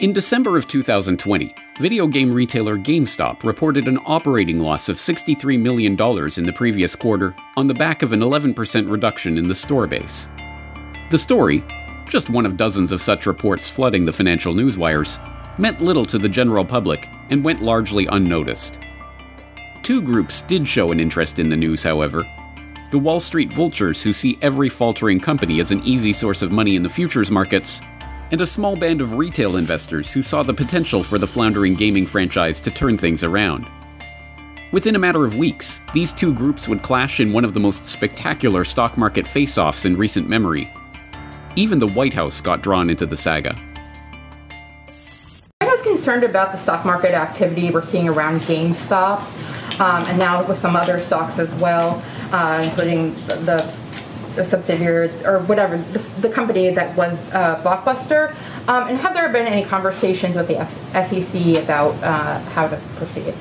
In December of 2020, video game retailer GameStop reported an operating loss of $63 million in the previous quarter on the back of an 11% reduction in the store base. The story, just one of dozens of such reports flooding the financial newswires, meant little to the general public and went largely unnoticed. Two groups did show an interest in the news, however. The Wall Street vultures, who see every faltering company as an easy source of money in the futures markets, and a small band of retail investors who saw the potential for the floundering gaming franchise to turn things around. Within a matter of weeks, these two groups would clash in one of the most spectacular stock market face offs in recent memory. Even the White House got drawn into the saga. I was concerned about the stock market activity we're seeing around GameStop, um, and now with some other stocks as well, uh, including the subsidiary or whatever, the, the company that was uh, Blockbuster? Um, and have there been any conversations with the SEC about uh, how to proceed?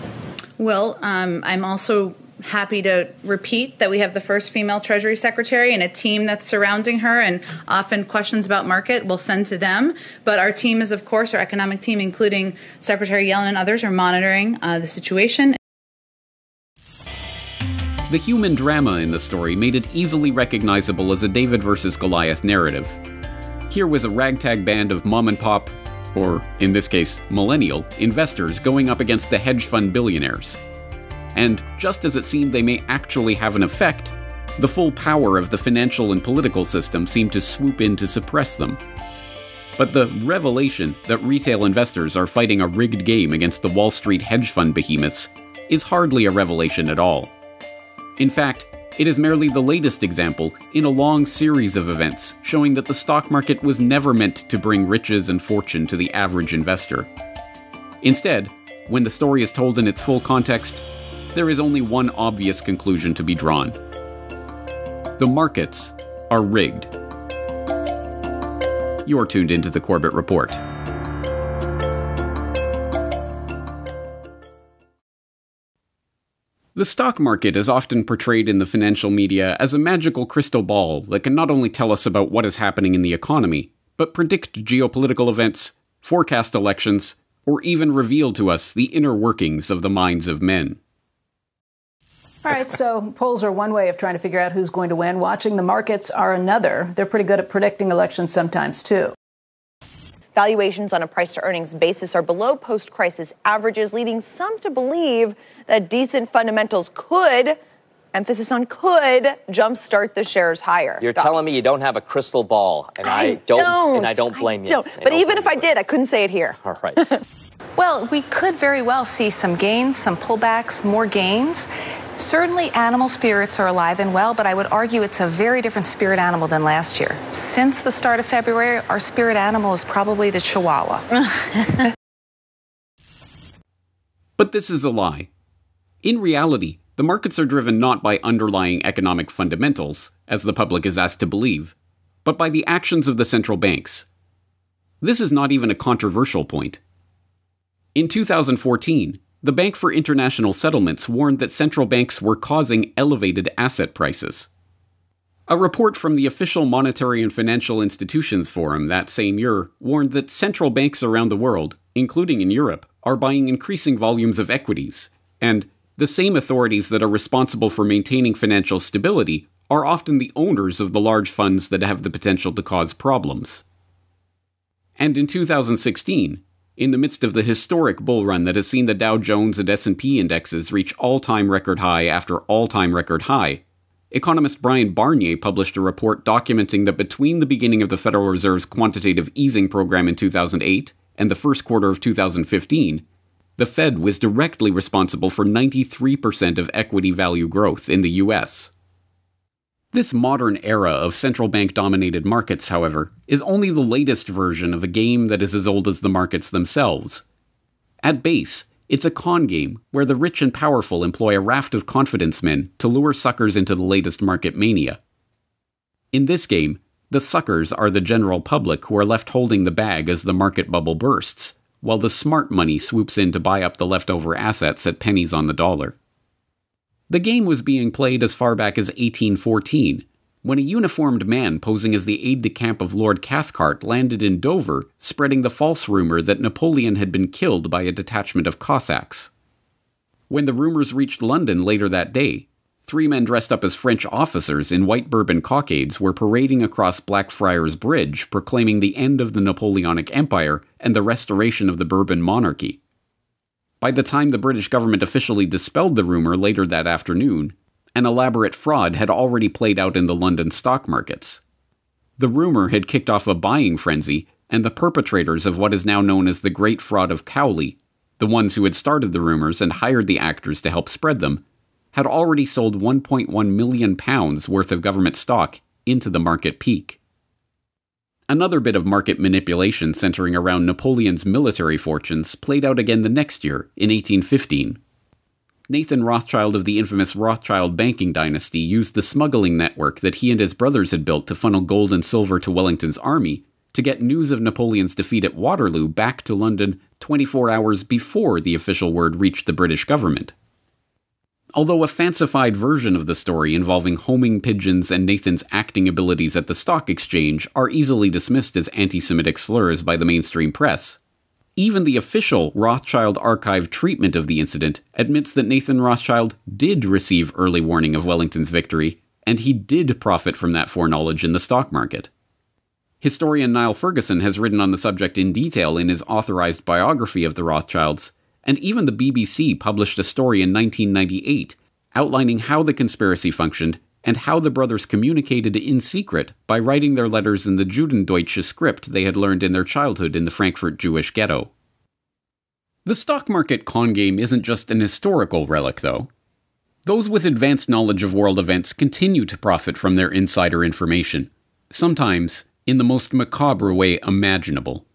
Well, um, I'm also happy to repeat that we have the first female Treasury Secretary and a team that's surrounding her, and often questions about market we'll send to them. But our team is, of course, our economic team, including Secretary Yellen and others, are monitoring uh, the situation. The human drama in the story made it easily recognizable as a David versus Goliath narrative. Here was a ragtag band of mom and pop, or in this case, millennial, investors going up against the hedge fund billionaires. And just as it seemed they may actually have an effect, the full power of the financial and political system seemed to swoop in to suppress them. But the revelation that retail investors are fighting a rigged game against the Wall Street hedge fund behemoths is hardly a revelation at all. In fact, it is merely the latest example in a long series of events showing that the stock market was never meant to bring riches and fortune to the average investor. Instead, when the story is told in its full context, there is only one obvious conclusion to be drawn. The markets are rigged. You're tuned into the Corbett Report. The stock market is often portrayed in the financial media as a magical crystal ball that can not only tell us about what is happening in the economy, but predict geopolitical events, forecast elections, or even reveal to us the inner workings of the minds of men. All right, so polls are one way of trying to figure out who's going to win. Watching the markets are another. They're pretty good at predicting elections sometimes, too. Valuations on a price to earnings basis are below post crisis averages, leading some to believe that decent fundamentals could, emphasis on could, jumpstart the shares higher. You're telling me you don't have a crystal ball, and I, I don't, don't, and I don't blame I you. Don't. But even if I did, I couldn't say it here. All right. well, we could very well see some gains, some pullbacks, more gains. Certainly, animal spirits are alive and well, but I would argue it's a very different spirit animal than last year. Since the start of February, our spirit animal is probably the chihuahua. but this is a lie. In reality, the markets are driven not by underlying economic fundamentals, as the public is asked to believe, but by the actions of the central banks. This is not even a controversial point. In 2014, the Bank for International Settlements warned that central banks were causing elevated asset prices. A report from the official Monetary and Financial Institutions Forum that same year warned that central banks around the world, including in Europe, are buying increasing volumes of equities, and the same authorities that are responsible for maintaining financial stability are often the owners of the large funds that have the potential to cause problems. And in 2016, in the midst of the historic bull run that has seen the Dow Jones and S&P indexes reach all-time record high after all-time record high, economist Brian Barnier published a report documenting that between the beginning of the Federal Reserve's quantitative easing program in 2008 and the first quarter of 2015, the Fed was directly responsible for 93% of equity value growth in the US. This modern era of central bank dominated markets, however, is only the latest version of a game that is as old as the markets themselves. At base, it's a con game where the rich and powerful employ a raft of confidence men to lure suckers into the latest market mania. In this game, the suckers are the general public who are left holding the bag as the market bubble bursts, while the smart money swoops in to buy up the leftover assets at pennies on the dollar. The game was being played as far back as 1814, when a uniformed man posing as the aide de camp of Lord Cathcart landed in Dover, spreading the false rumor that Napoleon had been killed by a detachment of Cossacks. When the rumors reached London later that day, three men dressed up as French officers in white bourbon cockades were parading across Blackfriars Bridge, proclaiming the end of the Napoleonic Empire and the restoration of the Bourbon monarchy. By the time the British government officially dispelled the rumor later that afternoon, an elaborate fraud had already played out in the London stock markets. The rumor had kicked off a buying frenzy, and the perpetrators of what is now known as the Great Fraud of Cowley, the ones who had started the rumors and hired the actors to help spread them, had already sold 1.1 million pounds worth of government stock into the market peak. Another bit of market manipulation centering around Napoleon's military fortunes played out again the next year, in 1815, Nathan Rothschild of the infamous Rothschild banking dynasty used the smuggling network that he and his brothers had built to funnel gold and silver to Wellington's army to get news of Napoleon's defeat at Waterloo back to London 24 hours before the official word reached the British government. Although a fancified version of the story involving homing pigeons and Nathan's acting abilities at the stock exchange are easily dismissed as anti Semitic slurs by the mainstream press, even the official Rothschild archive treatment of the incident admits that Nathan Rothschild did receive early warning of Wellington's victory, and he did profit from that foreknowledge in the stock market. Historian Niall Ferguson has written on the subject in detail in his authorized biography of the Rothschilds, and even the BBC published a story in 1998 outlining how the conspiracy functioned and how the brothers communicated in secret by writing their letters in the Judendeutsche script they had learned in their childhood in the Frankfurt Jewish ghetto. The stock market con game isn't just an historical relic, though. Those with advanced knowledge of world events continue to profit from their insider information, sometimes in the most macabre way imaginable.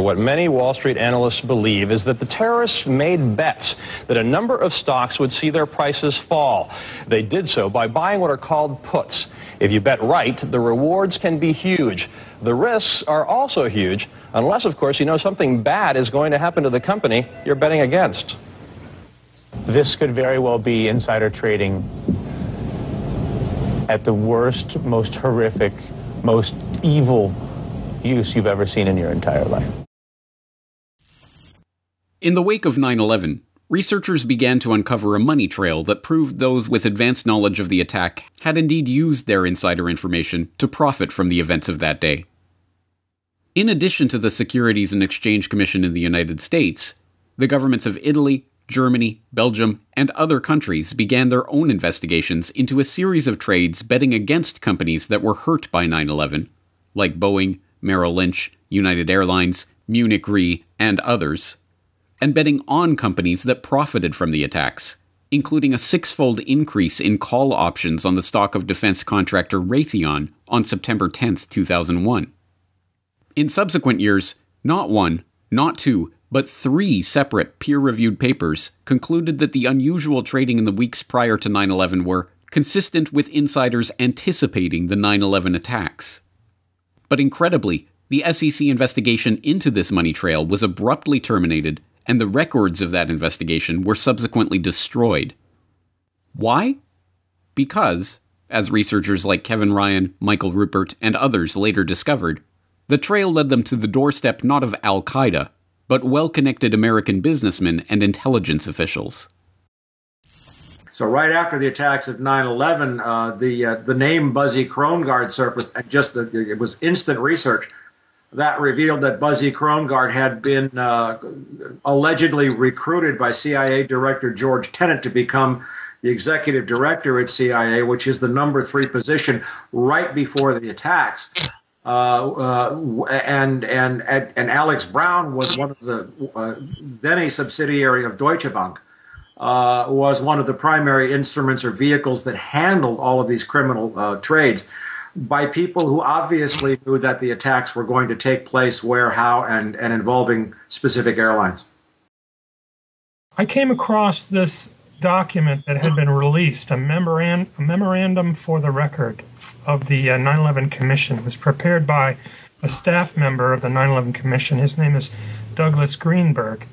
What many Wall Street analysts believe is that the terrorists made bets that a number of stocks would see their prices fall. They did so by buying what are called puts. If you bet right, the rewards can be huge. The risks are also huge, unless, of course, you know something bad is going to happen to the company you're betting against. This could very well be insider trading at the worst, most horrific, most evil use you've ever seen in your entire life. In the wake of 9 11, researchers began to uncover a money trail that proved those with advanced knowledge of the attack had indeed used their insider information to profit from the events of that day. In addition to the Securities and Exchange Commission in the United States, the governments of Italy, Germany, Belgium, and other countries began their own investigations into a series of trades betting against companies that were hurt by 9 11, like Boeing, Merrill Lynch, United Airlines, Munich Re, and others and betting on companies that profited from the attacks, including a six-fold increase in call options on the stock of defense contractor Raytheon on September 10, 2001. In subsequent years, not one, not two, but three separate peer reviewed papers concluded that the unusual trading in the weeks prior to 9 11 were consistent with insiders anticipating the 9 11 attacks. But incredibly, the SEC investigation into this money trail was abruptly terminated and the records of that investigation were subsequently destroyed. Why? Because, as researchers like Kevin Ryan, Michael Ruppert, and others later discovered, the trail led them to the doorstep not of Al Qaeda, but well connected American businessmen and intelligence officials. So right after the attacks of 9/11, uh, the uh, the name Buzzy Krongard surfaced, and just the, it was instant research that revealed that Buzzy Krongard had been uh, allegedly recruited by CIA Director George Tenet to become the executive director at CIA, which is the number three position right before the attacks. Uh, uh, and and and Alex Brown was one of the uh, then a subsidiary of Deutsche Bank. Uh, was one of the primary instruments or vehicles that handled all of these criminal uh, trades by people who obviously knew that the attacks were going to take place where, how, and, and involving specific airlines. I came across this document that had been released, a, memorand- a memorandum for the record of the uh, 9 11 Commission. It was prepared by a staff member of the 9 11 Commission. His name is Douglas Greenberg.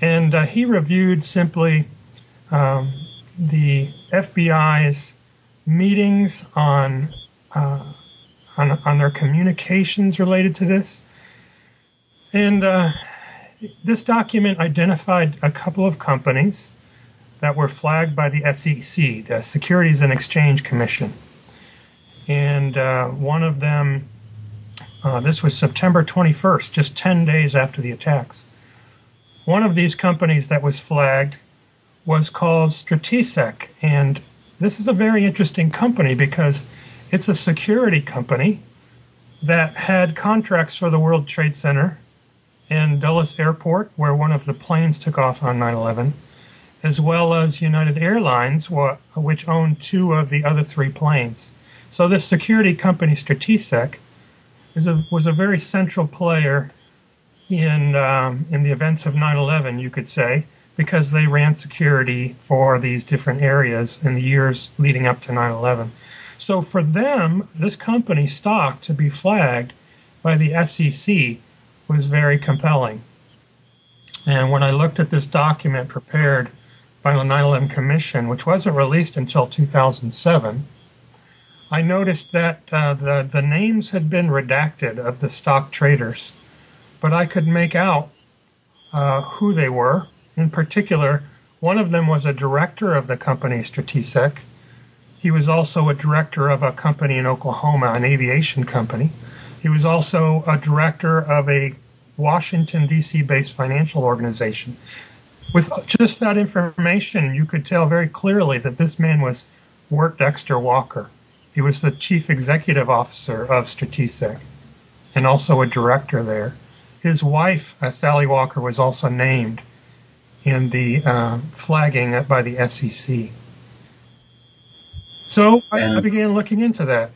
And uh, he reviewed simply um, the FBI's meetings on, uh, on, on their communications related to this. And uh, this document identified a couple of companies that were flagged by the SEC, the Securities and Exchange Commission. And uh, one of them, uh, this was September 21st, just 10 days after the attacks. One of these companies that was flagged was called Stratesec. And this is a very interesting company because it's a security company that had contracts for the World Trade Center and Dulles Airport, where one of the planes took off on 9 11, as well as United Airlines, which owned two of the other three planes. So this security company, Stratesec, is a, was a very central player in um, in the events of 9/11, you could say, because they ran security for these different areas in the years leading up to 9/11. So for them, this company stock to be flagged by the SEC was very compelling. And when I looked at this document prepared by the 9 11 Commission, which wasn't released until 2007, I noticed that uh, the, the names had been redacted of the stock traders, but I could make out uh, who they were. In particular, one of them was a director of the company Stratesec. He was also a director of a company in Oklahoma, an aviation company. He was also a director of a Washington, D.C. based financial organization. With just that information, you could tell very clearly that this man was Wirt Dexter Walker. He was the chief executive officer of Stratesec and also a director there. His wife, uh, Sally Walker, was also named in the uh, flagging by the SEC. So I, I began looking into that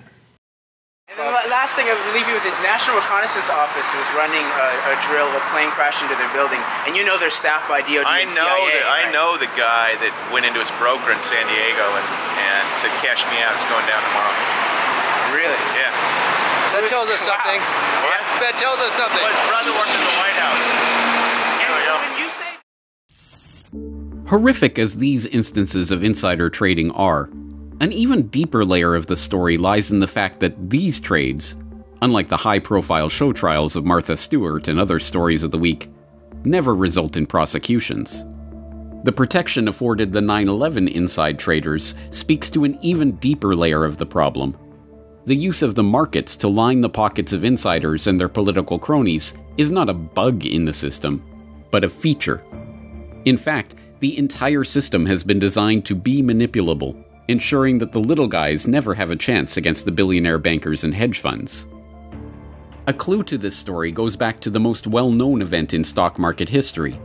And then the last thing I would leave you with is National Reconnaissance Office was running a, a, drill, a plane crashed into their building, and you know they're staffed by DoD I and know CIA. The, right? I know the guy that went into his broker in San Diego and, and said, "Cash me out. It's going down tomorrow." Really? Yeah. That tells us something. Wow. What? That tells us something. Well, his brother worked in the White House. And when you say Horrific as these instances of insider trading are, an even deeper layer of the story lies in the fact that these trades, unlike the high profile show trials of Martha Stewart and other stories of the week, never result in prosecutions. The protection afforded the 9 11 inside traders speaks to an even deeper layer of the problem. The use of the markets to line the pockets of insiders and their political cronies is not a bug in the system, but a feature. In fact, the entire system has been designed to be manipulable ensuring that the little guys never have a chance against the billionaire bankers and hedge funds. A clue to this story goes back to the most well known event in stock market history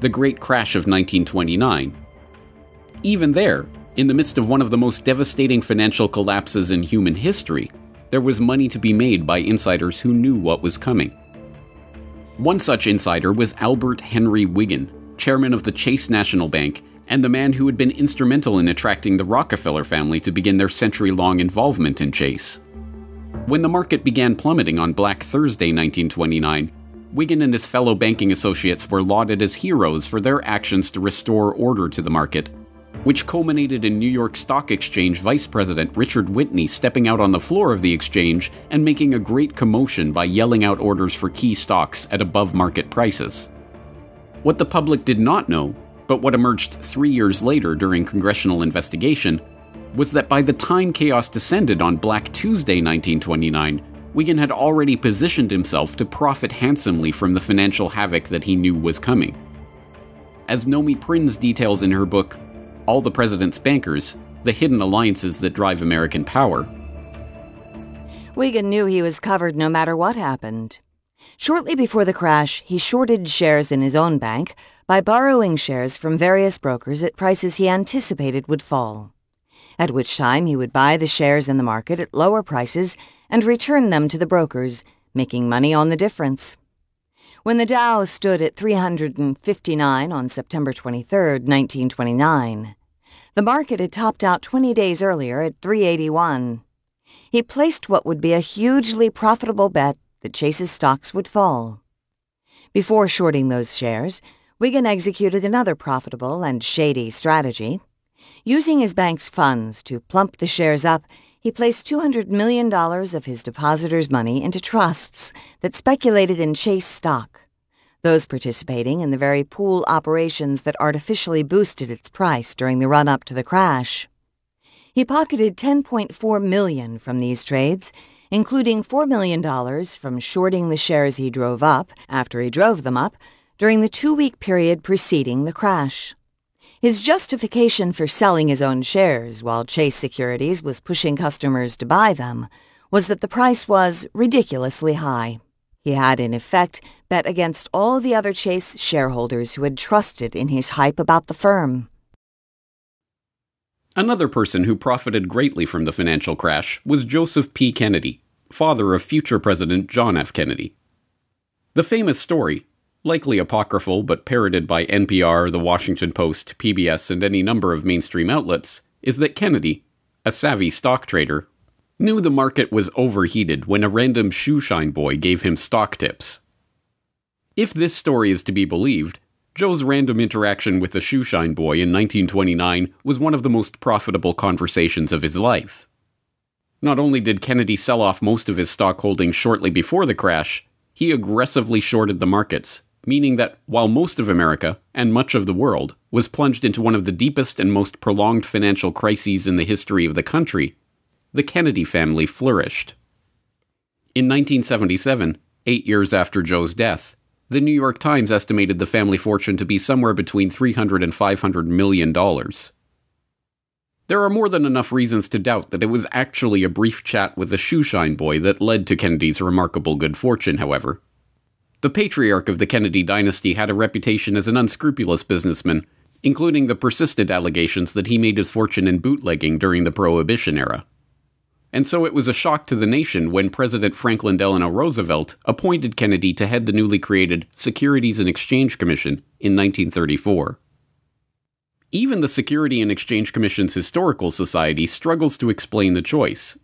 the Great Crash of 1929. Even there, in the midst of one of the most devastating financial collapses in human history, there was money to be made by insiders who knew what was coming. One such insider was Albert Henry Wiggin, chairman of the Chase National Bank and the man who had been instrumental in attracting the Rockefeller family to begin their century long involvement in Chase. When the market began plummeting on Black Thursday 1929, Wiggin and his fellow banking associates were lauded as heroes for their actions to restore order to the market, which culminated in New York Stock Exchange Vice President Richard Whitney stepping out on the floor of the exchange and making a great commotion by yelling out orders for key stocks at above market prices. What the public did not know but what emerged three years later during congressional investigation was that by the time chaos descended on Black Tuesday 1929, Wiggin had already positioned himself to profit handsomely from the financial havoc that he knew was coming. As Nomi Prins details in her book, All the President's Bankers The Hidden Alliances That Drive American Power, Wiggin knew he was covered no matter what happened. Shortly before the crash, he shorted shares in his own bank by borrowing shares from various brokers at prices he anticipated would fall, at which time he would buy the shares in the market at lower prices and return them to the brokers, making money on the difference. When the Dow stood at 359 on September 23, 1929, the market had topped out 20 days earlier at 381. He placed what would be a hugely profitable bet that Chase's stocks would fall. Before shorting those shares, Wiggin executed another profitable and shady strategy. Using his bank's funds to plump the shares up, he placed $200 million of his depositors' money into trusts that speculated in Chase stock, those participating in the very pool operations that artificially boosted its price during the run up to the crash. He pocketed 10.4 million from these trades, including $4 million from shorting the shares he drove up after he drove them up during the two-week period preceding the crash. His justification for selling his own shares while Chase Securities was pushing customers to buy them was that the price was ridiculously high. He had, in effect, bet against all the other Chase shareholders who had trusted in his hype about the firm. Another person who profited greatly from the financial crash was Joseph P. Kennedy, father of future President John F. Kennedy. The famous story, likely apocryphal but parroted by NPR, The Washington Post, PBS, and any number of mainstream outlets, is that Kennedy, a savvy stock trader, knew the market was overheated when a random shoeshine boy gave him stock tips. If this story is to be believed, Joe's random interaction with the shoeshine boy in 1929 was one of the most profitable conversations of his life. Not only did Kennedy sell off most of his stock holdings shortly before the crash, he aggressively shorted the markets, meaning that while most of America, and much of the world, was plunged into one of the deepest and most prolonged financial crises in the history of the country, the Kennedy family flourished. In 1977, eight years after Joe's death, the New York Times estimated the family fortune to be somewhere between 300 and 500 million dollars. There are more than enough reasons to doubt that it was actually a brief chat with the shoeshine boy that led to Kennedy's remarkable good fortune, however. The patriarch of the Kennedy dynasty had a reputation as an unscrupulous businessman, including the persistent allegations that he made his fortune in bootlegging during the Prohibition era. And so it was a shock to the nation when President Franklin Delano Roosevelt appointed Kennedy to head the newly created Securities and Exchange Commission in 1934. Even the Security and Exchange Commission's Historical Society struggles to explain the choice.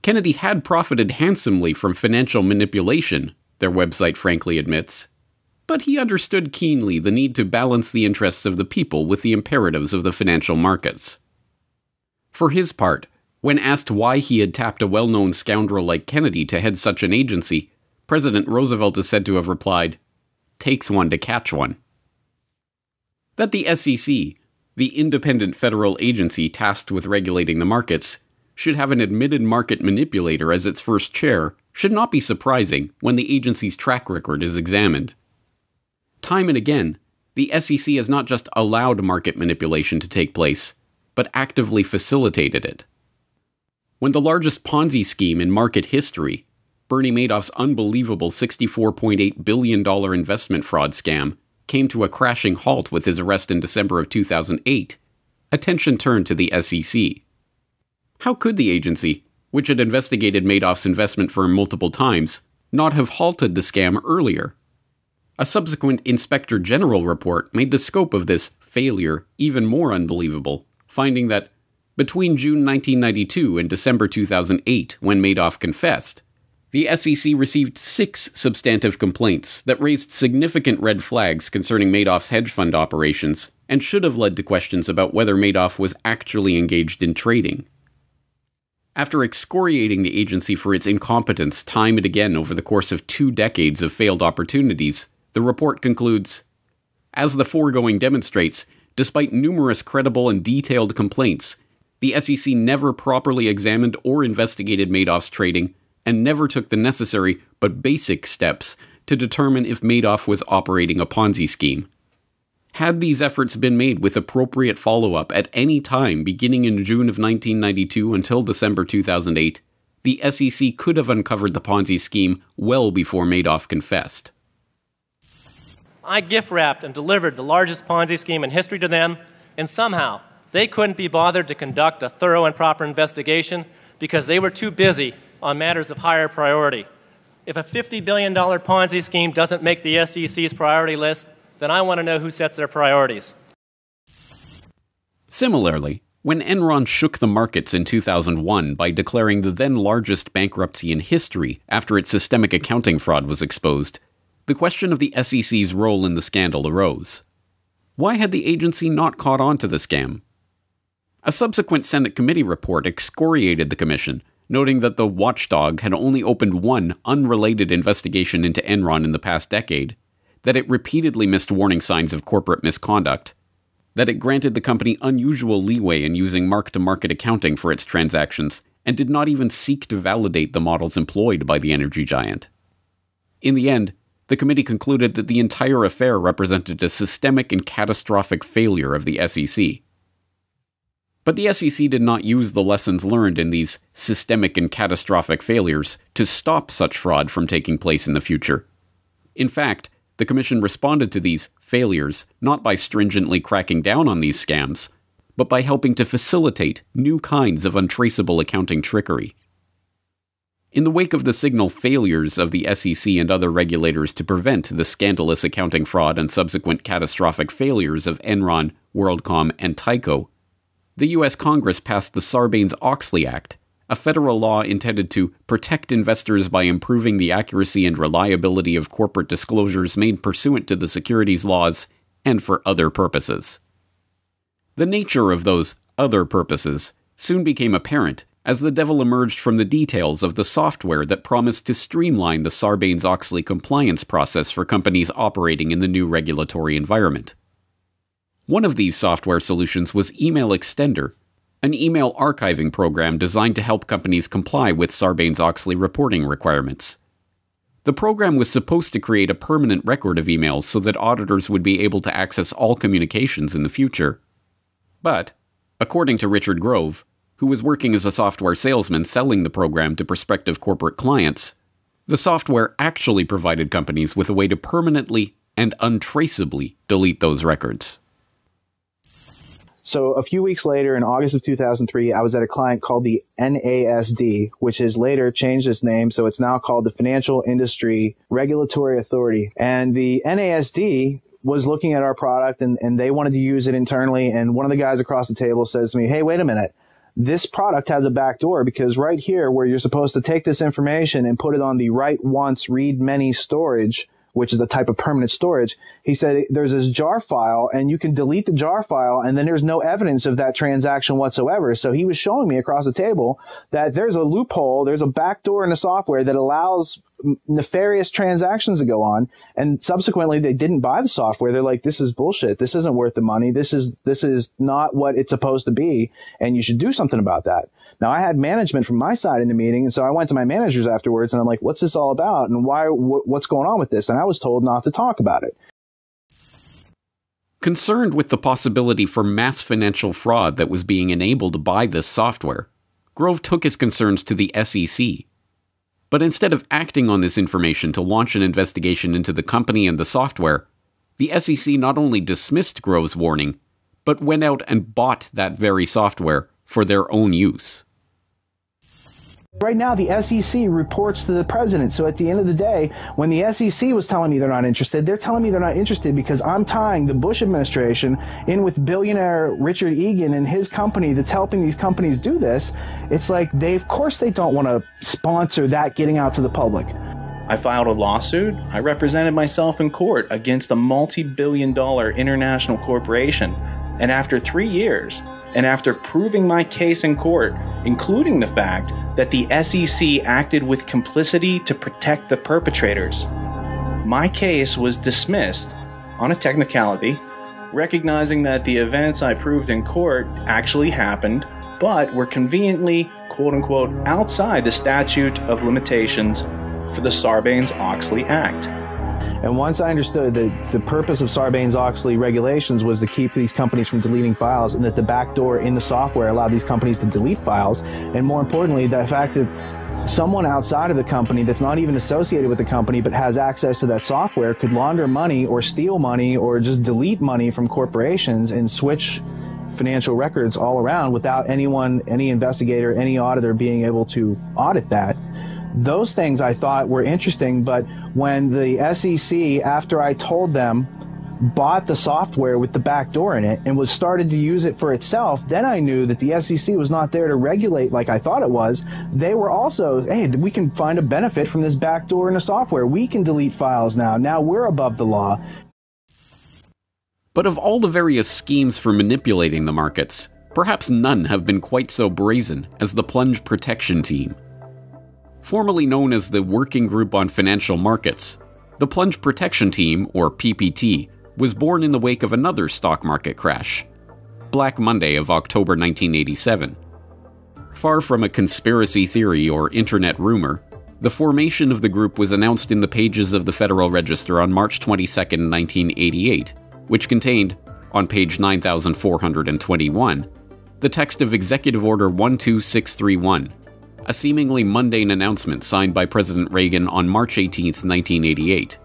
Kennedy had profited handsomely from financial manipulation their website frankly admits. But he understood keenly the need to balance the interests of the people with the imperatives of the financial markets. For his part, when asked why he had tapped a well known scoundrel like Kennedy to head such an agency, President Roosevelt is said to have replied, Takes one to catch one. That the SEC, the independent federal agency tasked with regulating the markets, should have an admitted market manipulator as its first chair should not be surprising when the agency's track record is examined. Time and again, the SEC has not just allowed market manipulation to take place, but actively facilitated it. When the largest Ponzi scheme in market history, Bernie Madoff's unbelievable $64.8 billion investment fraud scam, came to a crashing halt with his arrest in December of 2008, attention turned to the SEC. How could the agency, which had investigated Madoff's investment firm multiple times, not have halted the scam earlier. A subsequent Inspector General report made the scope of this failure even more unbelievable, finding that between June 1992 and December 2008, when Madoff confessed, the SEC received six substantive complaints that raised significant red flags concerning Madoff's hedge fund operations and should have led to questions about whether Madoff was actually engaged in trading. After excoriating the agency for its incompetence time and again over the course of two decades of failed opportunities, the report concludes As the foregoing demonstrates, despite numerous credible and detailed complaints, the SEC never properly examined or investigated Madoff's trading and never took the necessary but basic steps to determine if Madoff was operating a Ponzi scheme. Had these efforts been made with appropriate follow up at any time beginning in June of 1992 until December 2008, the SEC could have uncovered the Ponzi scheme well before Madoff confessed. I gift wrapped and delivered the largest Ponzi scheme in history to them, and somehow they couldn't be bothered to conduct a thorough and proper investigation because they were too busy on matters of higher priority. If a $50 billion Ponzi scheme doesn't make the SEC's priority list, then I want to know who sets their priorities. Similarly, when Enron shook the markets in 2001 by declaring the then largest bankruptcy in history after its systemic accounting fraud was exposed, the question of the SEC's role in the scandal arose. Why had the agency not caught on to the scam? A subsequent Senate committee report excoriated the commission, noting that the watchdog had only opened one unrelated investigation into Enron in the past decade, that it repeatedly missed warning signs of corporate misconduct, that it granted the company unusual leeway in using mark to market accounting for its transactions, and did not even seek to validate the models employed by the energy giant. In the end, the committee concluded that the entire affair represented a systemic and catastrophic failure of the SEC. But the SEC did not use the lessons learned in these systemic and catastrophic failures to stop such fraud from taking place in the future. In fact, the Commission responded to these failures not by stringently cracking down on these scams, but by helping to facilitate new kinds of untraceable accounting trickery. In the wake of the signal failures of the SEC and other regulators to prevent the scandalous accounting fraud and subsequent catastrophic failures of Enron, WorldCom, and Tyco, the U.S. Congress passed the Sarbanes Oxley Act, a federal law intended to protect investors by improving the accuracy and reliability of corporate disclosures made pursuant to the securities laws and for other purposes. The nature of those other purposes soon became apparent as the devil emerged from the details of the software that promised to streamline the Sarbanes Oxley compliance process for companies operating in the new regulatory environment. One of these software solutions was EmailXtender, an email archiving program designed to help companies comply with Sarbanes Oxley reporting requirements. The program was supposed to create a permanent record of emails so that auditors would be able to access all communications in the future. But, according to Richard Grove, who was working as a software salesman selling the program to prospective corporate clients, the software actually provided companies with a way to permanently and untraceably delete those records. So a few weeks later, in August of 2003, I was at a client called the NASD, which has later changed its name. So it's now called the Financial Industry Regulatory Authority. And the NASD was looking at our product and, and they wanted to use it internally. And one of the guys across the table says to me, Hey, wait a minute. This product has a back door because right here where you're supposed to take this information and put it on the write once, read many storage, which is a type of permanent storage. He said there's this jar file and you can delete the jar file and then there's no evidence of that transaction whatsoever. So he was showing me across the table that there's a loophole, there's a backdoor in the software that allows nefarious transactions to go on. And subsequently they didn't buy the software. They're like, this is bullshit. This isn't worth the money. This is, this is not what it's supposed to be. And you should do something about that. Now I had management from my side in the meeting. And so I went to my managers afterwards and I'm like, what's this all about? And why, wh- what's going on with this? And I was told not to talk about it. Concerned with the possibility for mass financial fraud that was being enabled by this software, Grove took his concerns to the SEC. But instead of acting on this information to launch an investigation into the company and the software, the SEC not only dismissed Grove's warning, but went out and bought that very software for their own use. Right now, the SEC reports to the president. So at the end of the day, when the SEC was telling me they're not interested, they're telling me they're not interested because I'm tying the Bush administration in with billionaire Richard Egan and his company that's helping these companies do this. It's like they, of course, they don't want to sponsor that getting out to the public. I filed a lawsuit. I represented myself in court against a multi billion dollar international corporation. And after three years, and after proving my case in court, including the fact that the SEC acted with complicity to protect the perpetrators, my case was dismissed on a technicality, recognizing that the events I proved in court actually happened, but were conveniently, quote unquote, outside the statute of limitations for the Sarbanes Oxley Act. And once I understood that the purpose of Sarbanes-Oxley regulations was to keep these companies from deleting files and that the backdoor in the software allowed these companies to delete files, and more importantly, the fact that someone outside of the company that's not even associated with the company but has access to that software could launder money or steal money or just delete money from corporations and switch financial records all around without anyone, any investigator, any auditor being able to audit that those things I thought were interesting, but when the SEC, after I told them, bought the software with the back door in it and was started to use it for itself, then I knew that the SEC was not there to regulate like I thought it was. They were also, hey, we can find a benefit from this back door in the software. We can delete files now. Now we're above the law. But of all the various schemes for manipulating the markets, perhaps none have been quite so brazen as the Plunge Protection Team. Formerly known as the Working Group on Financial Markets, the Plunge Protection Team, or PPT, was born in the wake of another stock market crash, Black Monday of October 1987. Far from a conspiracy theory or internet rumor, the formation of the group was announced in the pages of the Federal Register on March 22, 1988, which contained, on page 9421, the text of Executive Order 12631, a seemingly mundane announcement signed by President Reagan on March 18, 1988.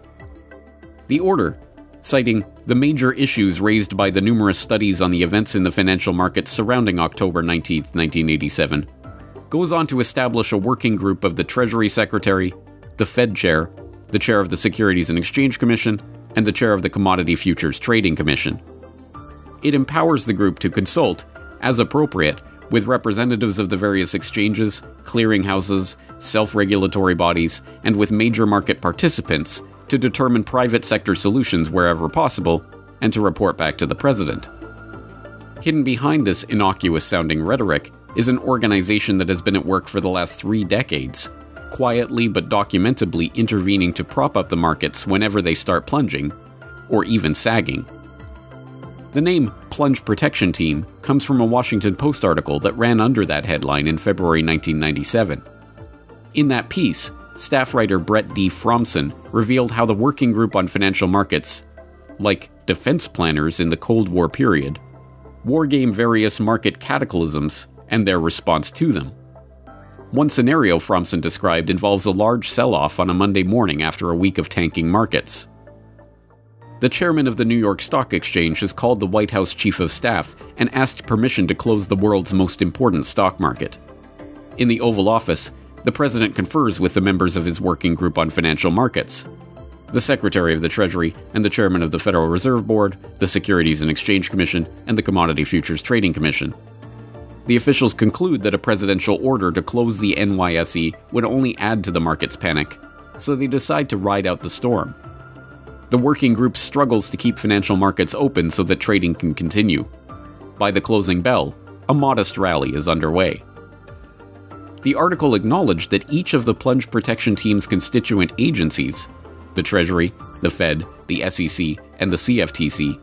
The order, citing the major issues raised by the numerous studies on the events in the financial markets surrounding October 19, 1987, goes on to establish a working group of the Treasury Secretary, the Fed Chair, the Chair of the Securities and Exchange Commission, and the Chair of the Commodity Futures Trading Commission. It empowers the group to consult, as appropriate, with representatives of the various exchanges, clearinghouses, self regulatory bodies, and with major market participants to determine private sector solutions wherever possible and to report back to the president. Hidden behind this innocuous sounding rhetoric is an organization that has been at work for the last three decades, quietly but documentably intervening to prop up the markets whenever they start plunging, or even sagging. The name Plunge Protection Team comes from a Washington Post article that ran under that headline in February 1997. In that piece, staff writer Brett D. Fromson revealed how the Working Group on Financial Markets, like defense planners in the Cold War period, wargame various market cataclysms and their response to them. One scenario Fromson described involves a large sell off on a Monday morning after a week of tanking markets. The chairman of the New York Stock Exchange has called the White House chief of staff and asked permission to close the world's most important stock market. In the Oval Office, the president confers with the members of his working group on financial markets. The Secretary of the Treasury and the Chairman of the Federal Reserve Board, the Securities and Exchange Commission, and the Commodity Futures Trading Commission. The officials conclude that a presidential order to close the NYSE would only add to the market's panic, so they decide to ride out the storm. The working group struggles to keep financial markets open so that trading can continue. By the closing bell, a modest rally is underway. The article acknowledged that each of the plunge protection team's constituent agencies, the Treasury, the Fed, the SEC, and the CFTC,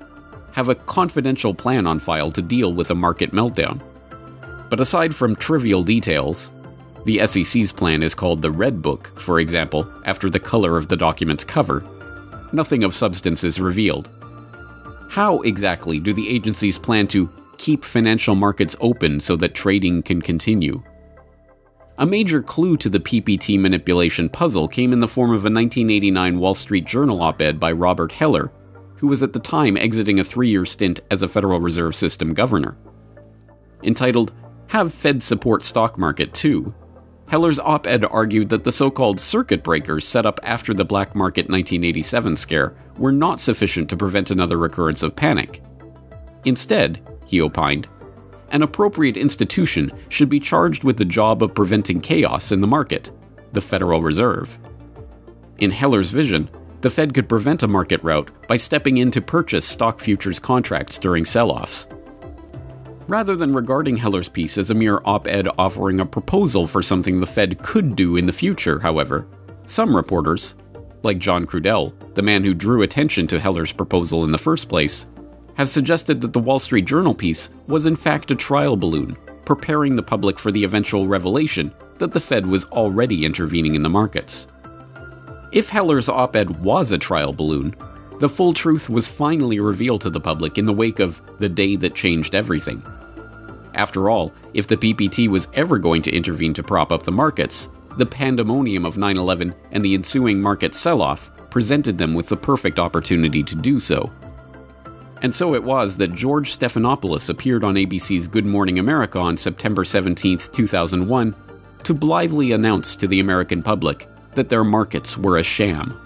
have a confidential plan on file to deal with a market meltdown. But aside from trivial details, the SEC's plan is called the Red Book, for example, after the color of the document's cover. Nothing of substance is revealed. How exactly do the agencies plan to keep financial markets open so that trading can continue? A major clue to the PPT manipulation puzzle came in the form of a 1989 Wall Street Journal op ed by Robert Heller, who was at the time exiting a three year stint as a Federal Reserve System governor. Entitled, Have Fed Support Stock Market Too? Heller's op ed argued that the so called circuit breakers set up after the black market 1987 scare were not sufficient to prevent another recurrence of panic. Instead, he opined, an appropriate institution should be charged with the job of preventing chaos in the market the Federal Reserve. In Heller's vision, the Fed could prevent a market rout by stepping in to purchase stock futures contracts during sell offs. Rather than regarding Heller's piece as a mere op ed offering a proposal for something the Fed could do in the future, however, some reporters, like John Crudele, the man who drew attention to Heller's proposal in the first place, have suggested that the Wall Street Journal piece was in fact a trial balloon, preparing the public for the eventual revelation that the Fed was already intervening in the markets. If Heller's op ed was a trial balloon, the full truth was finally revealed to the public in the wake of the day that changed everything. After all, if the PPT was ever going to intervene to prop up the markets, the pandemonium of 9 11 and the ensuing market sell off presented them with the perfect opportunity to do so. And so it was that George Stephanopoulos appeared on ABC's Good Morning America on September 17, 2001, to blithely announce to the American public that their markets were a sham.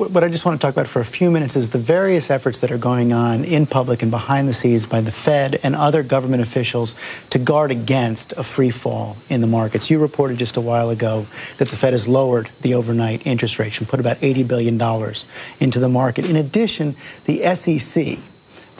What I just want to talk about for a few minutes is the various efforts that are going on in public and behind the scenes by the Fed and other government officials to guard against a free fall in the markets. You reported just a while ago that the Fed has lowered the overnight interest rate and put about $80 billion into the market. In addition, the SEC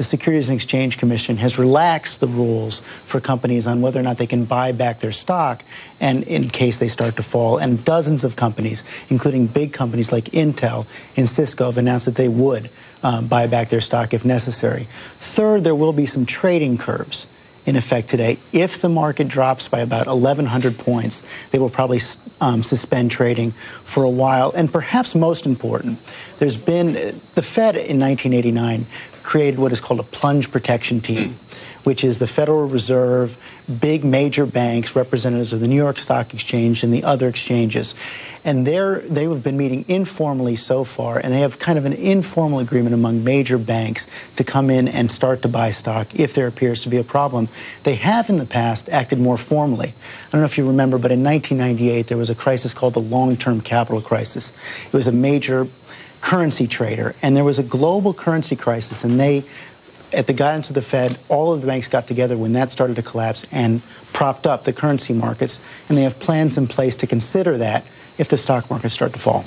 the Securities and Exchange Commission has relaxed the rules for companies on whether or not they can buy back their stock and in case they start to fall. And dozens of companies, including big companies like Intel and Cisco, have announced that they would um, buy back their stock if necessary. Third, there will be some trading curbs in effect today. If the market drops by about 1,100 points, they will probably um, suspend trading for a while. And perhaps most important, there's been the Fed in 1989 created what is called a plunge protection team, hmm. which is the Federal Reserve, big major banks, representatives of the New York Stock Exchange and the other exchanges. And they're, they have been meeting informally so far, and they have kind of an informal agreement among major banks to come in and start to buy stock if there appears to be a problem. They have in the past acted more formally. I don't know if you remember, but in 1998 there was a crisis called the long term capital crisis. It was a major currency trader, and there was a global currency crisis, and they at the guidance of the Fed, all of the banks got together when that started to collapse and propped up the currency markets, and they have plans in place to consider that if the stock markets start to fall.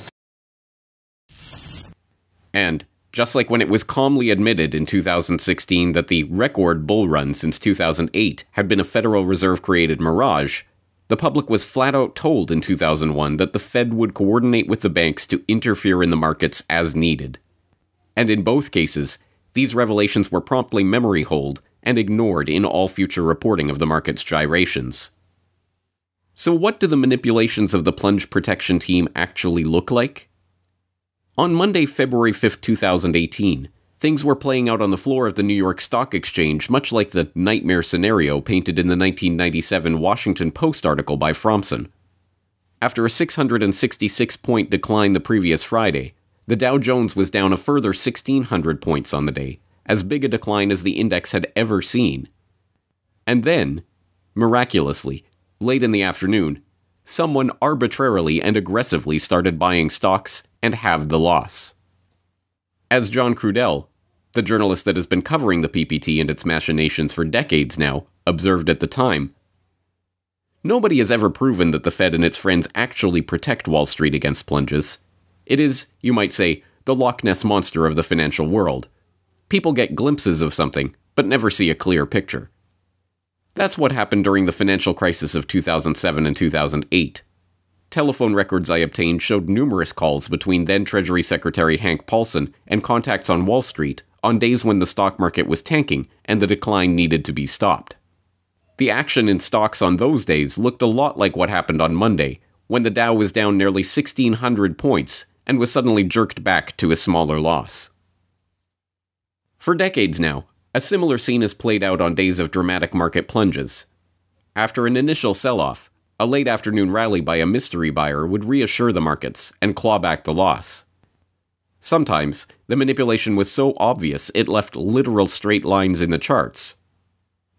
And just like when it was calmly admitted in 2016 that the record bull run since 2008 had been a Federal Reserve created mirage, the public was flat out told in 2001 that the Fed would coordinate with the banks to interfere in the markets as needed. And in both cases, these revelations were promptly memory holed and ignored in all future reporting of the market's gyrations. So, what do the manipulations of the plunge protection team actually look like? On Monday, February 5, 2018, things were playing out on the floor of the New York Stock Exchange, much like the nightmare scenario painted in the 1997 Washington Post article by Fromson. After a 666 point decline the previous Friday, the Dow Jones was down a further 1,600 points on the day, as big a decline as the index had ever seen. And then, miraculously, late in the afternoon, someone arbitrarily and aggressively started buying stocks and halved the loss. As John Crudele, the journalist that has been covering the PPT and its machinations for decades now, observed at the time, nobody has ever proven that the Fed and its friends actually protect Wall Street against plunges. It is, you might say, the Loch Ness monster of the financial world. People get glimpses of something, but never see a clear picture. That's what happened during the financial crisis of 2007 and 2008. Telephone records I obtained showed numerous calls between then Treasury Secretary Hank Paulson and contacts on Wall Street on days when the stock market was tanking and the decline needed to be stopped. The action in stocks on those days looked a lot like what happened on Monday, when the Dow was down nearly 1,600 points and was suddenly jerked back to a smaller loss. For decades now, a similar scene has played out on days of dramatic market plunges. After an initial sell off, a late afternoon rally by a mystery buyer would reassure the markets and claw back the loss. Sometimes, the manipulation was so obvious it left literal straight lines in the charts.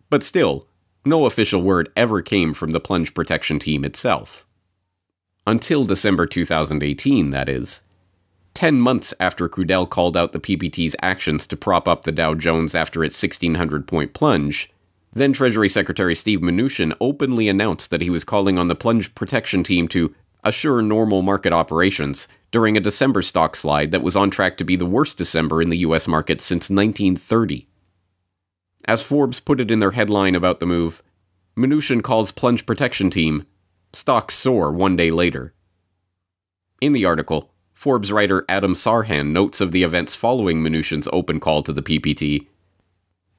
But still, no official word ever came from the plunge protection team itself. Until December 2018, that is. 10 months after Crudele called out the PPT's actions to prop up the Dow Jones after its 1600 point plunge, then Treasury Secretary Steve Mnuchin openly announced that he was calling on the plunge protection team to assure normal market operations during a December stock slide that was on track to be the worst December in the US market since 1930. As Forbes put it in their headline about the move, Mnuchin calls plunge protection team stocks soar one day later. In the article, Forbes writer Adam Sarhan notes of the events following Mnuchin's open call to the PPT.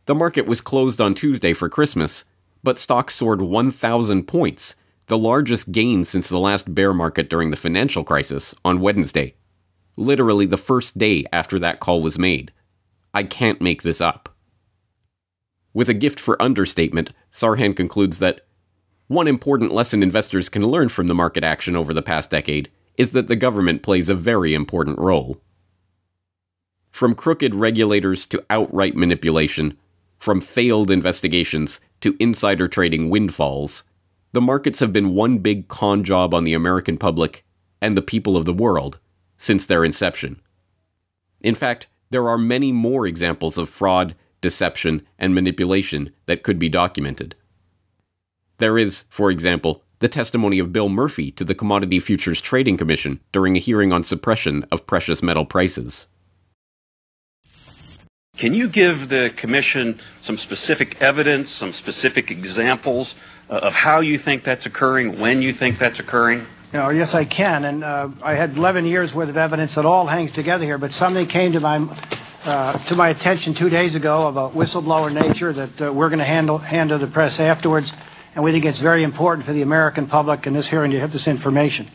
The market was closed on Tuesday for Christmas, but stocks soared 1,000 points, the largest gain since the last bear market during the financial crisis, on Wednesday. Literally the first day after that call was made. I can't make this up. With a gift for understatement, Sarhan concludes that one important lesson investors can learn from the market action over the past decade is that the government plays a very important role. From crooked regulators to outright manipulation, from failed investigations to insider trading windfalls, the markets have been one big con job on the American public and the people of the world since their inception. In fact, there are many more examples of fraud, deception, and manipulation that could be documented. There is, for example, the testimony of Bill Murphy to the Commodity Futures Trading Commission during a hearing on suppression of precious metal prices. Can you give the commission some specific evidence, some specific examples uh, of how you think that's occurring, when you think that's occurring? You know, yes, I can. And uh, I had 11 years worth of evidence that all hangs together here. But something came to my uh, to my attention two days ago of a whistleblower nature that uh, we're going to handle hand to the press afterwards. And we think it's very important for the American public in this hearing to have this information.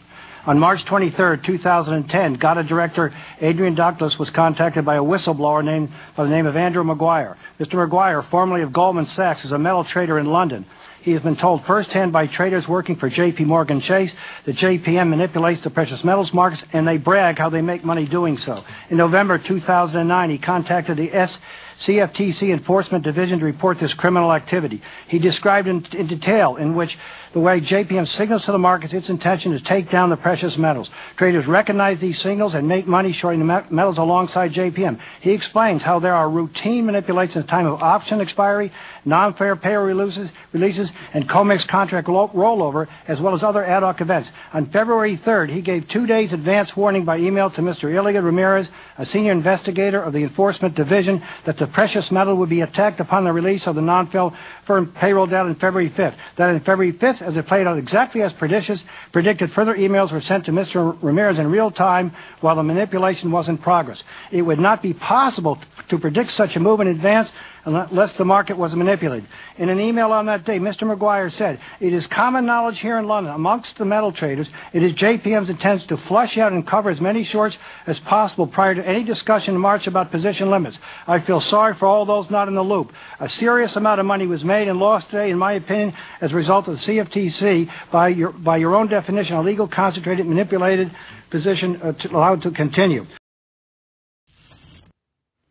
On March 23, 2010, GATA Director Adrian Douglas was contacted by a whistleblower named by the name of Andrew Maguire. Mr. Maguire, formerly of Goldman Sachs, is a metal trader in London. He has been told firsthand by traders working for J.P. Morgan Chase that JPM manipulates the precious metals markets, and they brag how they make money doing so. In November 2009, he contacted the S. CFTC Enforcement Division to report this criminal activity. He described in, in detail in which the way JPM signals to the markets its intention to take down the precious metals. Traders recognize these signals and make money shorting the metals alongside JPM. He explains how there are routine manipulations at the time of option expiry, non-farm payroll releases, releases and COMEX contract rollover, as well as other ad hoc events. On February 3rd, he gave two days advance warning by email to Mr. Eliud Ramirez, a senior investigator of the Enforcement Division, that the precious metal would be attacked upon the release of the non-farm payroll data on February 5th. That on February 5th, as it played out exactly as predicted, further emails were sent to Mr. Ramirez in real time while the manipulation was in progress. It would not be possible to predict such a move in advance unless the market was manipulated. In an email on that day, Mr. Maguire said, it is common knowledge here in London amongst the metal traders, it is JPM's intention to flush out and cover as many shorts as possible prior to any discussion in March about position limits. I feel sorry for all those not in the loop. A serious amount of money was made and lost today, in my opinion, as a result of the CFTC, by your, by your own definition, a legal, concentrated, manipulated position uh, to, allowed to continue.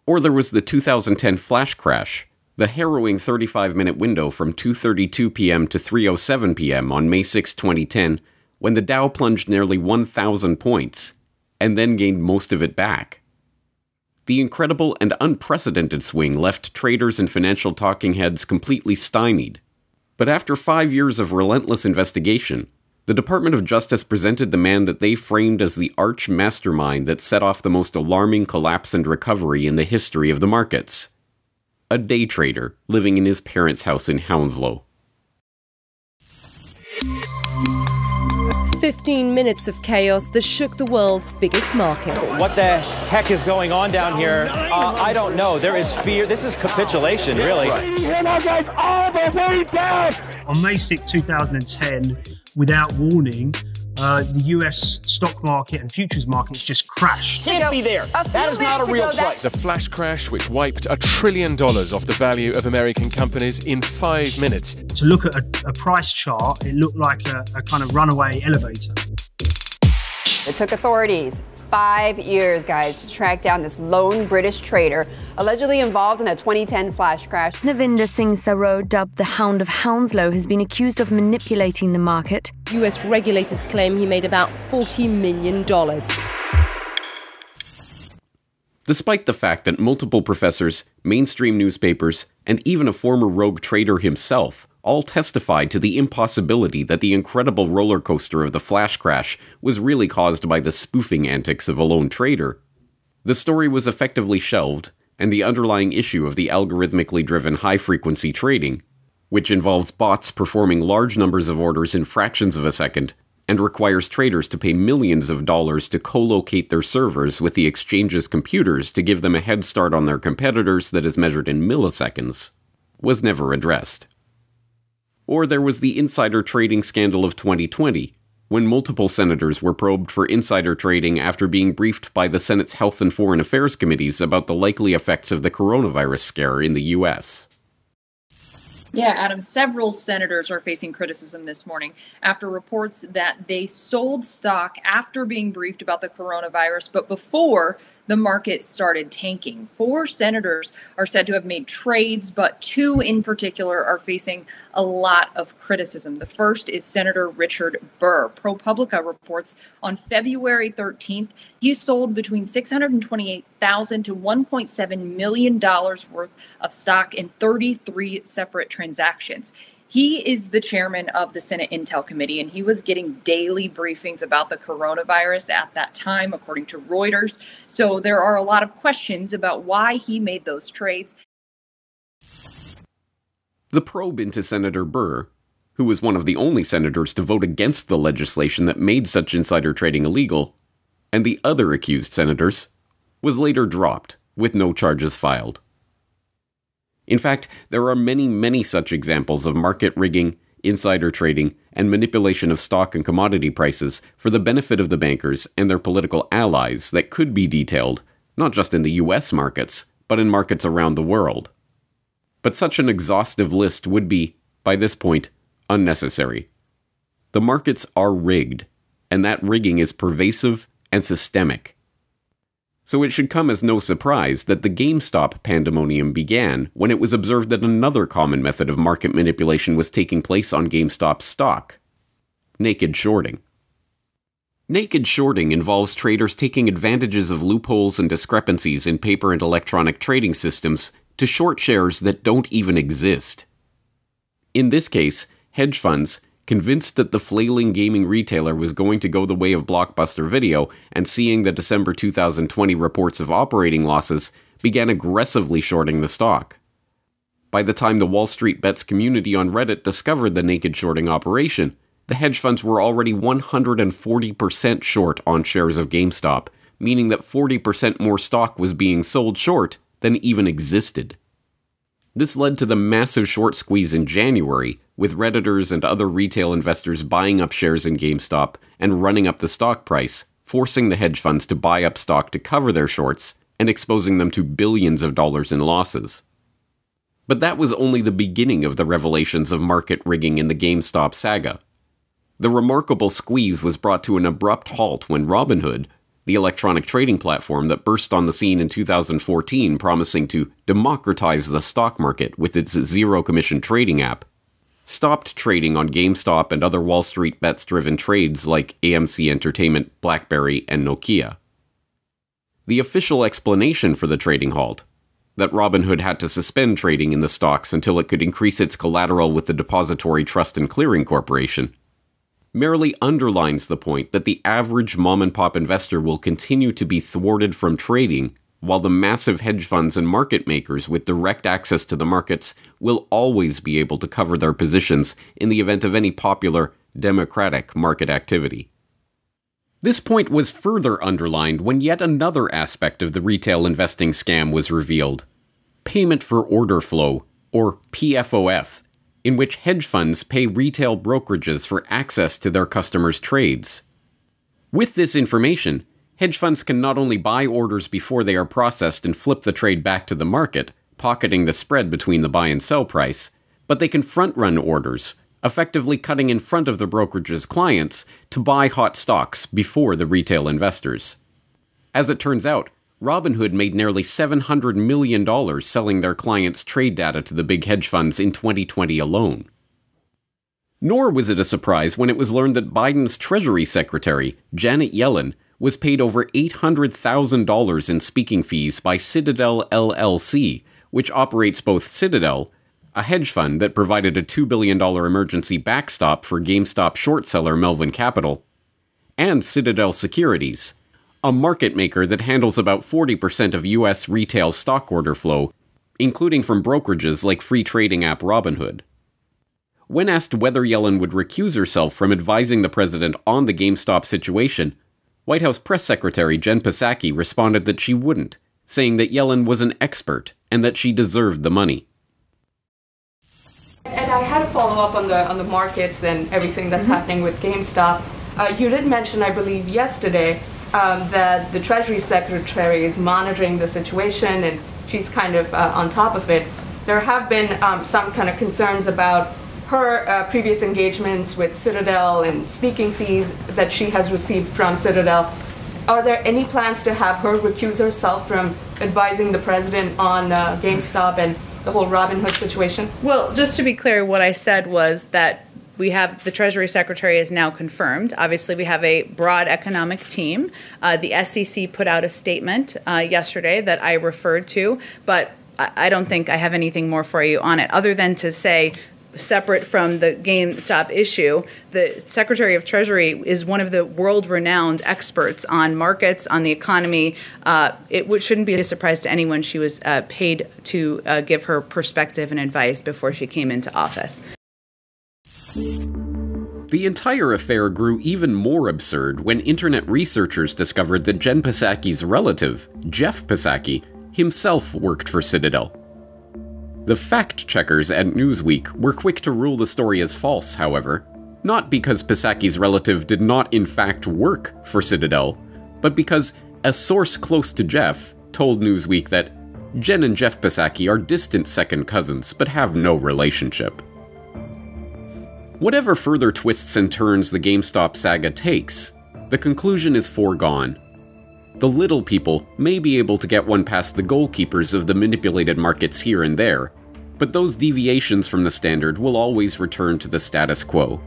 Or there was the 2010 flash crash, the harrowing 35 minute window from 2:32 p.m. to 3:07 p.m. on May 6, 2010, when the Dow plunged nearly 1,000 points and then gained most of it back. The incredible and unprecedented swing left traders and financial talking heads completely stymied. But after five years of relentless investigation, the Department of Justice presented the man that they framed as the arch mastermind that set off the most alarming collapse and recovery in the history of the markets. A day trader living in his parents' house in Hounslow. 15 minutes of chaos that shook the world's biggest market. What the heck is going on down here? Uh, I don't know. There is fear. This is capitulation, really. On May 6, 2010, without warning, uh, the US stock market and futures markets just crashed. Can't be there. That is not a real ago, price. The flash crash, which wiped a trillion dollars off the value of American companies in five minutes. To look at a, a price chart, it looked like a, a kind of runaway elevator. It took authorities five years, guys, to track down this lone British trader allegedly involved in a 2010 flash crash. Navinder Singh Sarao, dubbed the Hound of Hounslow, has been accused of manipulating the market. U.S. regulators claim he made about $40 million. Despite the fact that multiple professors, mainstream newspapers, and even a former rogue trader himself all testified to the impossibility that the incredible roller coaster of the flash crash was really caused by the spoofing antics of a lone trader. The story was effectively shelved, and the underlying issue of the algorithmically driven high frequency trading, which involves bots performing large numbers of orders in fractions of a second and requires traders to pay millions of dollars to co locate their servers with the exchange's computers to give them a head start on their competitors that is measured in milliseconds, was never addressed. Or there was the insider trading scandal of 2020, when multiple senators were probed for insider trading after being briefed by the Senate's Health and Foreign Affairs committees about the likely effects of the coronavirus scare in the U.S. Yeah, Adam, several senators are facing criticism this morning after reports that they sold stock after being briefed about the coronavirus, but before the market started tanking. Four senators are said to have made trades, but two in particular are facing a lot of criticism. The first is Senator Richard Burr. ProPublica reports on February 13th, he sold between 628,000 to 1.7 million dollars worth of stock in 33 separate transactions. He is the chairman of the Senate Intel Committee, and he was getting daily briefings about the coronavirus at that time, according to Reuters. So there are a lot of questions about why he made those trades. The probe into Senator Burr, who was one of the only senators to vote against the legislation that made such insider trading illegal, and the other accused senators, was later dropped with no charges filed. In fact, there are many, many such examples of market rigging, insider trading, and manipulation of stock and commodity prices for the benefit of the bankers and their political allies that could be detailed, not just in the US markets, but in markets around the world. But such an exhaustive list would be, by this point, unnecessary. The markets are rigged, and that rigging is pervasive and systemic so it should come as no surprise that the GameStop pandemonium began when it was observed that another common method of market manipulation was taking place on GameStop stock naked shorting. Naked shorting involves traders taking advantages of loopholes and discrepancies in paper and electronic trading systems to short shares that don't even exist. In this case, hedge funds Convinced that the flailing gaming retailer was going to go the way of Blockbuster Video, and seeing the December 2020 reports of operating losses, began aggressively shorting the stock. By the time the Wall Street Bets community on Reddit discovered the naked shorting operation, the hedge funds were already 140% short on shares of GameStop, meaning that 40% more stock was being sold short than even existed. This led to the massive short squeeze in January, with Redditors and other retail investors buying up shares in GameStop and running up the stock price, forcing the hedge funds to buy up stock to cover their shorts and exposing them to billions of dollars in losses. But that was only the beginning of the revelations of market rigging in the GameStop saga. The remarkable squeeze was brought to an abrupt halt when Robinhood, the electronic trading platform that burst on the scene in 2014 promising to democratize the stock market with its zero commission trading app, stopped trading on GameStop and other Wall Street bets driven trades like AMC Entertainment, BlackBerry, and Nokia. The official explanation for the trading halt that Robinhood had to suspend trading in the stocks until it could increase its collateral with the Depository Trust and Clearing Corporation merely underlines the point that the average mom and pop investor will continue to be thwarted from trading, while the massive hedge funds and market makers with direct access to the markets will always be able to cover their positions in the event of any popular, democratic market activity. This point was further underlined when yet another aspect of the retail investing scam was revealed payment for order flow, or PFOF, in which hedge funds pay retail brokerages for access to their customers' trades. With this information, hedge funds can not only buy orders before they are processed and flip the trade back to the market, pocketing the spread between the buy and sell price, but they can front run orders, effectively cutting in front of the brokerage's clients to buy hot stocks before the retail investors. As it turns out, Robinhood made nearly $700 million selling their clients' trade data to the big hedge funds in 2020 alone. Nor was it a surprise when it was learned that Biden's Treasury Secretary, Janet Yellen, was paid over $800,000 in speaking fees by Citadel LLC, which operates both Citadel, a hedge fund that provided a $2 billion emergency backstop for GameStop short seller Melvin Capital, and Citadel Securities, a market maker that handles about 40% of US retail stock order flow, including from brokerages like free trading app Robinhood. When asked whether Yellen would recuse herself from advising the president on the GameStop situation, White House Press Secretary Jen Psaki responded that she wouldn't, saying that Yellen was an expert and that she deserved the money. And I had a follow up on the on the markets and everything that's mm-hmm. happening with GameStop. Uh, you did mention, I believe, yesterday um, that the Treasury Secretary is monitoring the situation and she's kind of uh, on top of it. There have been um, some kind of concerns about her uh, previous engagements with Citadel and speaking fees that she has received from Citadel. Are there any plans to have her recuse herself from advising the president on uh, GameStop and the whole Robinhood situation? Well, just to be clear, what I said was that we have the Treasury Secretary is now confirmed. Obviously, we have a broad economic team. Uh, the SEC put out a statement uh, yesterday that I referred to, but I don't think I have anything more for you on it, other than to say separate from the GameStop issue, the Secretary of Treasury is one of the world renowned experts on markets, on the economy. Uh, it shouldn't be a surprise to anyone she was uh, paid to uh, give her perspective and advice before she came into office. The entire affair grew even more absurd when internet researchers discovered that Jen Psaki's relative, Jeff Psaki, himself worked for Citadel. The fact checkers at Newsweek were quick to rule the story as false, however, not because Psaki's relative did not in fact work for Citadel, but because a source close to Jeff told Newsweek that Jen and Jeff Psaki are distant second cousins but have no relationship. Whatever further twists and turns the GameStop saga takes, the conclusion is foregone. The little people may be able to get one past the goalkeepers of the manipulated markets here and there, but those deviations from the standard will always return to the status quo.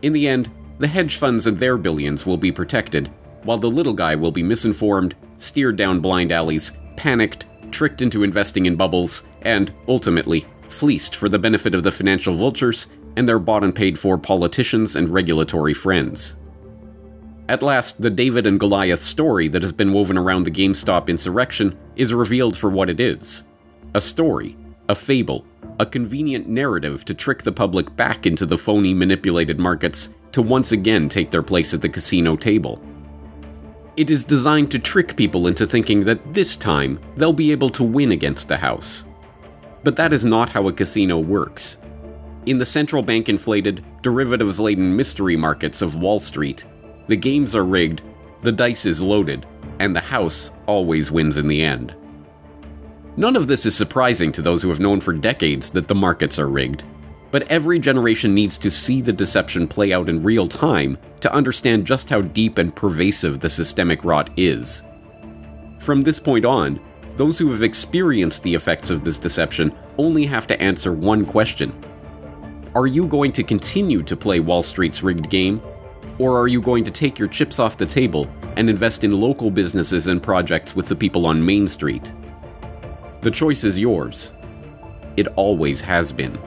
In the end, the hedge funds and their billions will be protected, while the little guy will be misinformed, steered down blind alleys, panicked, tricked into investing in bubbles, and, ultimately, fleeced for the benefit of the financial vultures and their bought and paid for politicians and regulatory friends. At last, the David and Goliath story that has been woven around the GameStop insurrection is revealed for what it is a story, a fable, a convenient narrative to trick the public back into the phony, manipulated markets to once again take their place at the casino table. It is designed to trick people into thinking that this time they'll be able to win against the house. But that is not how a casino works. In the central bank inflated, derivatives laden mystery markets of Wall Street, the games are rigged, the dice is loaded, and the house always wins in the end. None of this is surprising to those who have known for decades that the markets are rigged, but every generation needs to see the deception play out in real time to understand just how deep and pervasive the systemic rot is. From this point on, those who have experienced the effects of this deception only have to answer one question are you going to continue to play Wall Street's rigged game? Or are you going to take your chips off the table and invest in local businesses and projects with the people on Main Street? The choice is yours. It always has been.